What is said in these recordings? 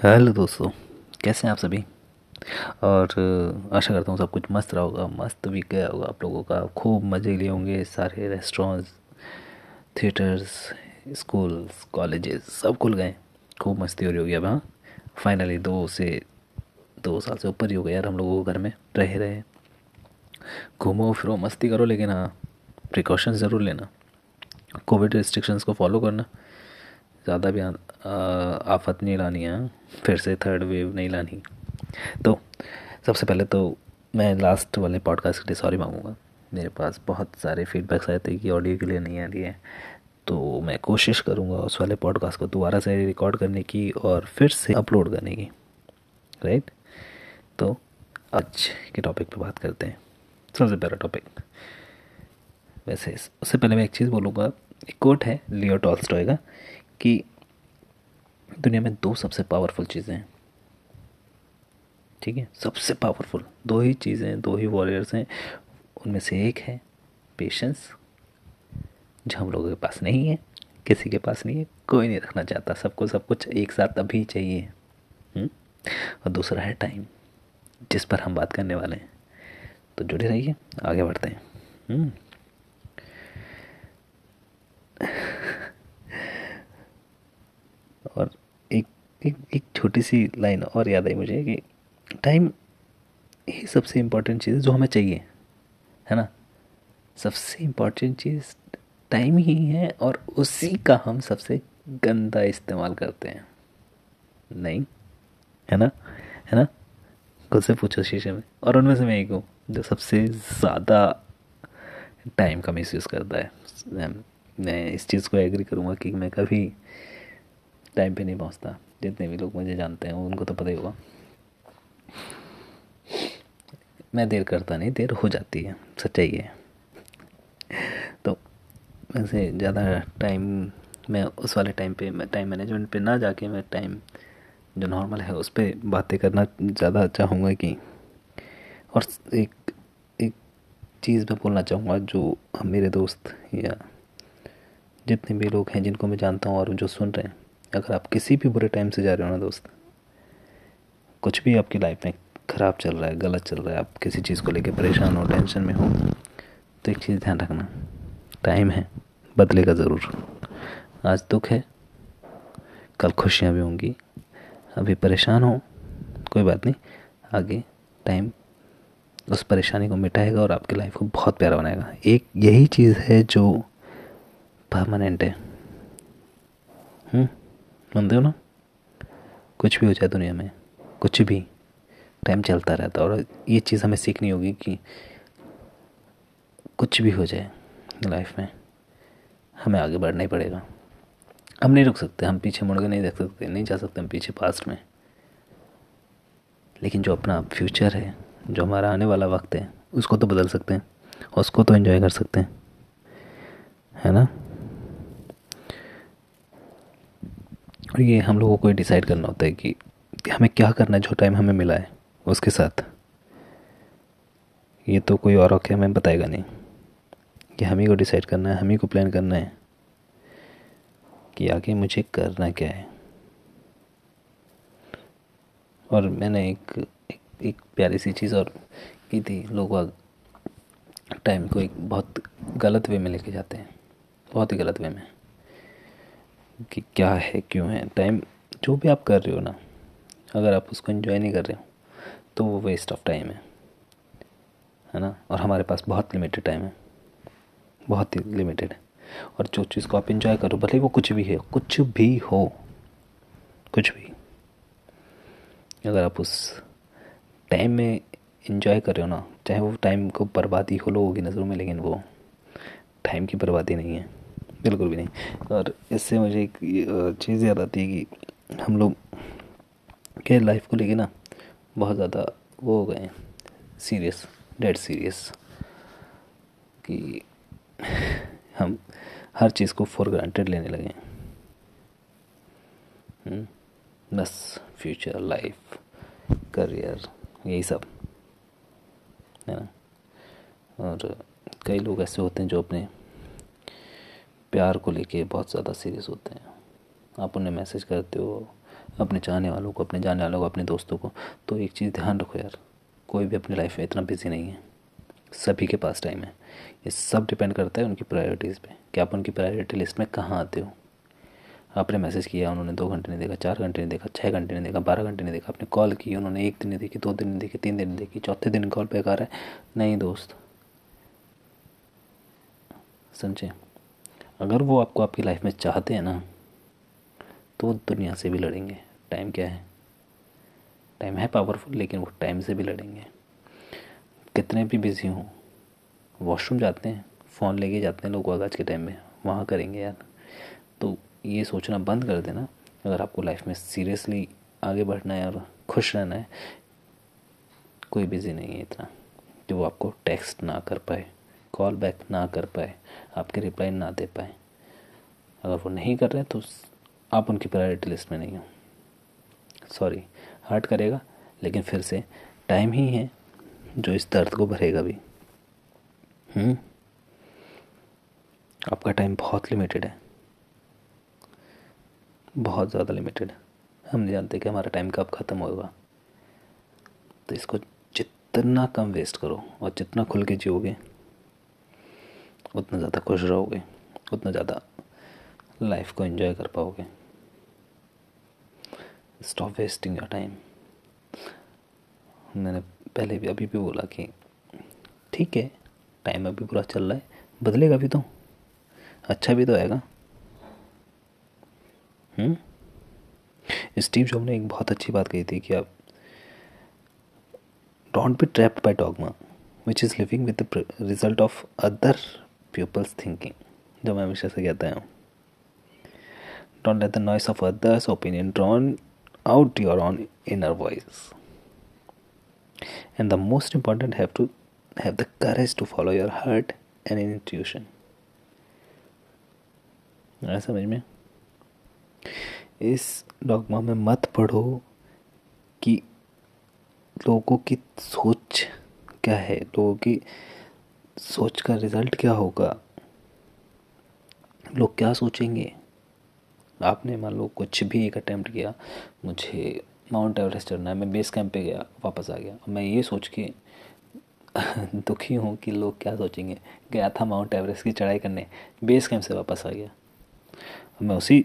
Hello दोस्तों, कैसे हैं आप सभी? और आशा करता हूँ सब कुछ मस्त रहा होगा मस्त भी गया होगा आप लोगों का। खूब मज़े लिए होंगे सारे रेस्टोरेंट्स थिएटर्स स्कूल्स कॉलेजेस सब खुल गए। खूब मस्ती हो रही होगी अब हाँ? फाइनली दो से, दो साल से ऊपर ही हो गया यार हम लोगों को घर में, रहे रहे घूमो, फिरो, मस्ती करो, लेकिन हाँ प्रिकॉशन ज़रूर लेना। कोविड रिस्ट्रिक्शंस को फॉलो करना। ज़्यादा भी आफत नहीं लानी है, फिर से थर्ड वेव नहीं लानी। तो सबसे पहले तो मैं लास्ट वाले पॉडकास्ट के लिए सॉरी मांगूँगा। मेरे पास बहुत सारे फीडबैक्स आए थे कि ऑडियो के लिए नहीं आ रही है। तो मैं कोशिश करूँगा उस वाले पॉडकास्ट को दोबारा से रिकॉर्ड करने की और फिर से अपलोड करने की। राइट तो आज के टॉपिक पे बात करते हैं। सबसे पहला टॉपिक वैसे उससे पहले मैं एक चीज़ बोलूँगा। एक कोट है लियो टॉल्स्टॉय का। कि दुनिया में दो सबसे पावरफुल चीज़ें हैं। ठीक है? सबसे पावरफुल दो ही चीज़ें दो ही वॉरियर्स हैं। उनमें से एक है पेशेंस जो हम लोगों के पास नहीं है, किसी के पास नहीं है, कोई नहीं रखना चाहता, सबको सब कुछ एक साथ अभी चाहिए। हुँ? हम्म? और दूसरा है टाइम जिस पर हम बात करने वाले हैं। तो जुड़े रहिए, आगे बढ़ते हैं हम्म। और एक एक छोटी सी लाइन और याद आई मुझे कि टाइम ही सबसे इम्पोर्टेंट चीज़ जो हमें चाहिए, है ना? सबसे इम्पोर्टेंट चीज़ टाइम ही है और उसी का हम सबसे गंदा इस्तेमाल करते हैं। नहीं? है ना? है ना? खुद से पूछो शीशे में। और उनमें से मैं एक हूँ जो सबसे ज़्यादा टाइम का मिस यूज़ करता है। मैं इस चीज़ को एग्री करूँगा कि मैं कभी टाइम पे नहीं पहुँचता। जितने भी लोग मुझे जानते हैं, उनको तो पता ही होगा। मैं देर करता नहीं, देर हो जाती है, सच्चाई है। तो वैसे ज़्यादा टाइम मैं उस वाले टाइम पे, मैं टाइम मैनेजमेंट पे ना जाके, मैं टाइम जो नॉर्मल है, उस पर बातें करना ज़्यादा चाहूँगा कि और एक एक चीज़ मैं बोलना चाहूँगा जो मेरे दोस्त या जितने भी लोग हैं जिनको मैं जानता हूँ और जो सुन रहे हैं अगर आप किसी भी बुरे टाइम से जा रहे हो ना दोस्त, कुछ भी आपकी लाइफ में ख़राब चल रहा है, गलत चल रहा है, आप किसी चीज़ को लेकर परेशान हो टेंशन में हो तो एक चीज़ ध्यान रखना। टाइम है बदलेगा ज़रूर। आज दुख है, कल खुशियाँ भी होंगी। अभी परेशान हो, कोई बात नहीं, आगे टाइम उस परेशानी को मिटाएगा और आपकी लाइफ को बहुत प्यारा बनाएगा। एक यही चीज़ है जो परमानेंट है। हम्म। मानते हो ना? कुछ भी हो जाए दुनिया में, कुछ भी। टाइम चलता रहता है और ये चीज़ हमें सीखनी होगी कि कुछ भी हो जाए लाइफ में, हमें आगे बढ़ना ही पड़ेगा। हम नहीं रुक सकते, हम पीछे मुड़ के नहीं देख सकते, नहीं जा सकते, हम पीछे पास्ट में। लेकिन जो अपना फ्यूचर है, जो हमारा आने वाला वक्त है, उसको तो बदल सकते हैं, उसको तो एंजॉय कर सकते हैं। है ना? और ये हम लोगों को डिसाइड करना होता है कि हमें क्या करना है जो टाइम हमें मिला है उसके साथ। ये तो कोई और आके हमें बताएगा नहीं कि हम ही को डिसाइड करना है हम ही को प्लान करना है कि आगे मुझे करना क्या है। और मैंने एक एक, एक प्यारी सी चीज़ और की थी लोग टाइम को एक बहुत गलत वे में लेके जाते हैं बहुत ही गलत वे में। कि क्या है, क्यों है? टाइम जो भी आप कर रहे हो ना, अगर आप उसको एंजॉय नहीं कर रहे हो तो वो वेस्ट ऑफ़ टाइम है। है ना? और हमारे पास बहुत लिमिटेड टाइम है। बहुत ही लिमिटेड है। और जो चीज़ को आप इन्जॉय करो, भले वो कुछ भी है, कुछ भी हो, कुछ भी। अगर आप उस टाइम में इन्जॉय कर रहे हो ना, चाहे वो टाइम को बर्बादी हो लोगों की नज़रों में, लेकिन वो टाइम की बर्बादी नहीं है। बिल्कुल भी नहीं। और इससे मुझे एक चीज़ याद आती है कि हम लोग के लाइफ को लेके ना बहुत ज़्यादा वो हो गए सीरियस डेड सीरियस कि हम हर चीज़ को फॉर ग्रांटेड लेने लगे हम्म, बस फ्यूचर लाइफ करियर यही सब। है ना? और कई लोग ऐसे होते हैं जो अपने प्यार को लेके बहुत ज़्यादा सीरियस होते हैं। आप उन्हें मैसेज करते हो, अपने चाहने वालों को, अपने जाने वालों को, अपने दोस्तों को तो एक चीज़ ध्यान रखो यार, कोई भी अपनी लाइफ में इतना बिज़ी नहीं है। सभी के पास टाइम है। ये सब डिपेंड करता है उनकी प्रायोरिटीज़ पे, कि आप उनकी प्रायोरिटी लिस्ट में कहाँ आते हो। आपने मैसेज किया, उन्होंने दो घंटे नहीं देखा, चार घंटे नहीं देखा छः घंटे नहीं देखा, बारह घंटे नहीं देखा, आपने कॉल की, उन्होंने एक दिन नहीं देखी, दो दिन नहीं देखी, तीन दिन नहीं देखी, चौथे दिन कॉल पे कर है, नहीं दोस्त। समझे? अगर वो आपको आपकी लाइफ में चाहते हैं ना तो दुनिया से भी लड़ेंगे। टाइम क्या है? टाइम है पावरफुल लेकिन वो टाइम से भी लड़ेंगे। कितने भी बिज़ी हों वॉशरूम जाते हैं फ़ोन लेके जाते हैं लोग आज के टाइम में, वहाँ करेंगे यार। तो ये सोचना बंद कर देना, अगर आपको लाइफ में सीरियसली आगे बढ़ना है और खुश रहना है, कोई बिज़ी नहीं है इतना वो आपको टेक्स्ट ना कर पाए। कॉल बैक ना कर पाए, आपके रिप्लाई ना दे पाए। अगर वो नहीं कर रहे तो आप उनकी प्रायोरिटी लिस्ट में नहीं हो। सॉरी हर्ट करेगा, लेकिन फिर से टाइम ही है जो इस दर्द को भरेगा भी। हम्म? आपका टाइम बहुत लिमिटेड है। बहुत ज़्यादा लिमिटेड है। हम नहीं जानते कि हमारा टाइम कब ख़त्म होगा। तो इसको जितना कम वेस्ट करो और जितना खुल के जियोगे उतना ज़्यादा खुश रहोगे, उतना ज़्यादा लाइफ को एंजॉय कर पाओगे। स्टॉप वेस्टिंग योर टाइम मैंने पहले भी अभी भी बोला कि ठीक है टाइम अभी पूरा चल रहा है, बदलेगा भी तो। अच्छा भी तो आएगा। हम्म? स्टीव जॉब ने एक बहुत अच्छी बात कही थी कि आप don't be trapped by dogma which is living with the result of other people's thinking जो मैं हमेशा से कहता हूँ don't let the noise of others opinion drawn out your own inner voice. And the most important have to have the courage to follow your heart and intuition. समझ में इस dogma में मत पढ़ो कि लोगों की सोच क्या है लोगों की सोच का रिज़ल्ट क्या होगा? लोग क्या सोचेंगे? आपने मान लो कुछ भी एक अटैम्प्ट किया, मुझे माउंट एवरेस्ट चढ़ना है, मैं बेस कैंप पे गया, वापस आ गया। मैं ये सोच के दुखी हूँ कि लोग क्या सोचेंगे। गया था माउंट एवरेस्ट की चढ़ाई करने, बेस कैंप से वापस आ गया। मैं उसी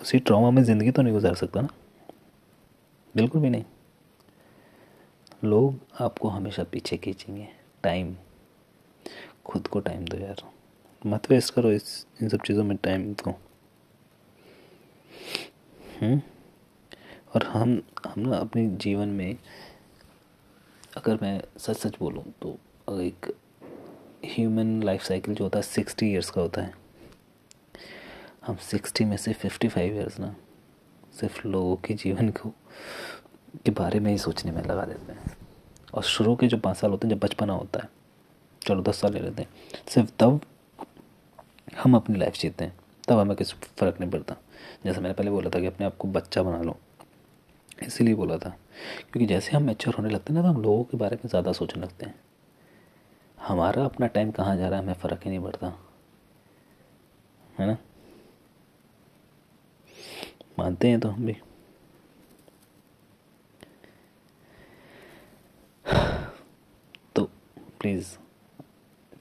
उसी ट्रॉमा में ज़िंदगी तो नहीं गुजार सकता ना। बिल्कुल भी नहीं। लोग आपको हमेशा पीछे खींचेंगे। टाइम खुद को टाइम दो यार। मत वेस्ट करो इस, इन सब चीज़ों में टाइम को। हम्म? और हम हम ना अपने जीवन में, अगर मैं सच सच बोलूँ तो एक ह्यूमन लाइफ साइकिल जो होता है सिक्सटी ईयर्स का होता है। हम सिक्सटी में से फिफ्टी फाइव ईयर्स ना, सिर्फ़ लोगों के जीवन को, के बारे में ही सोचने में लगा देते हैं। और शुरू के जो पाँच साल होते हैं, जब बचपना होता है चलो दस साल ले लेते हैं। सिर्फ़ तब हम अपनी लाइफ जीते हैं। तब हमें किसी फ़र्क नहीं पड़ता। जैसे मैंने पहले बोला था कि अपने आप को बच्चा बना लो। इसीलिए बोला था। क्योंकि जैसे हम मेच्योर होने लगते हैं ना तो हम लोगों के बारे में ज़्यादा सोचने लगते हैं। हमारा अपना टाइम कहाँ जा रहा है, हमें फ़र्क ही नहीं पड़ता। है ना? मानते हैं तो हम भी। तो प्लीज़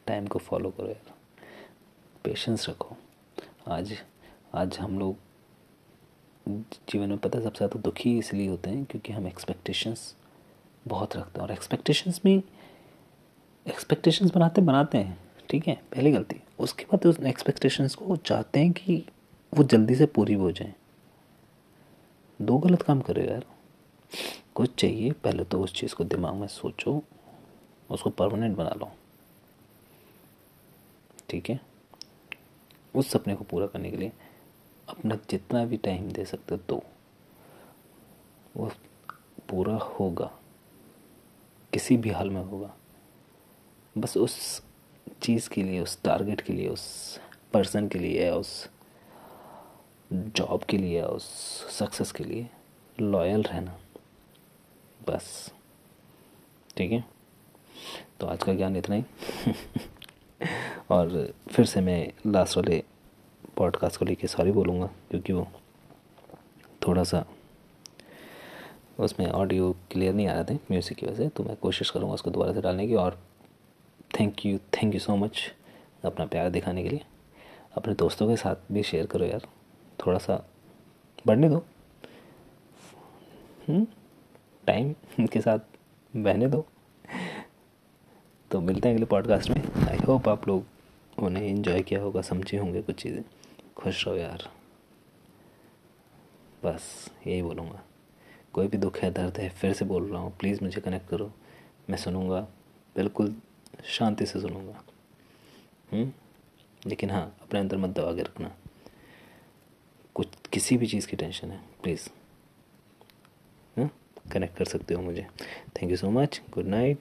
टाइम को फॉलो करो यार। पेशेंस रखो। आज आज हम लोग जीवन में पता है सबसे ज़्यादा दुखी इसलिए होते हैं क्योंकि हम एक्सपेक्टेशंस बहुत रखते हैं। और एक्सपेक्टेशंस में एक्सपेक्टेशंस बनाते बनाते हैं। ठीक है? पहली गलती। उसके बाद उस एक्सपेक्टेशंस को चाहते हैं कि वो जल्दी से पूरी हो जाए। दो गलत काम करे यार। कुछ चाहिए, पहले तो उस चीज़ को दिमाग में सोचो, उसको परमानेंट बना लो। ठीक है? उस सपने को पूरा करने के लिए अपना जितना भी टाइम दे सकते हो तो वो पूरा होगा। किसी भी हाल में होगा। बस उस चीज़ के लिए, उस टारगेट के लिए, उस पर्सन के लिए, उस जॉब के लिए, उस सक्सेस के लिए लॉयल रहना। बस। ठीक है? तो आज का ज्ञान इतना ही। और फिर से मैं लास्ट वाले पॉडकास्ट को लेके सॉरी बोलूँगा, क्योंकि वो थोड़ा सा उसमें ऑडियो क्लियर नहीं आ रहे थे म्यूज़िक की वजह से तो मैं कोशिश करूँगा उसको दोबारा से डालने की। और thank you thank you so much अपना प्यार दिखाने के लिए। अपने दोस्तों के साथ भी शेयर करो यार, थोड़ा सा बढ़ने दो। टाइम हम्म? के साथ बहने दो। तो मिलते हैं अगले पॉडकास्ट में। आई होप आप लोग उन्हें इन्जॉय किया होगा, समझे होंगे कुछ चीज़ें। खुश रहो यार। बस, यही बोलूँगा। कोई भी दुख है, दर्द है, फिर से बोल रहा हूँ प्लीज़ मुझे कनेक्ट करो। मैं सुनूँगा, बिल्कुल शांति से सुनूँगा। हम्म? लेकिन हाँ अपने अंदर मत दबा के रखना। कुछ, किसी भी चीज़ की टेंशन है प्लीज़ कनेक्ट कर सकते हो मुझे। Thank you so much good night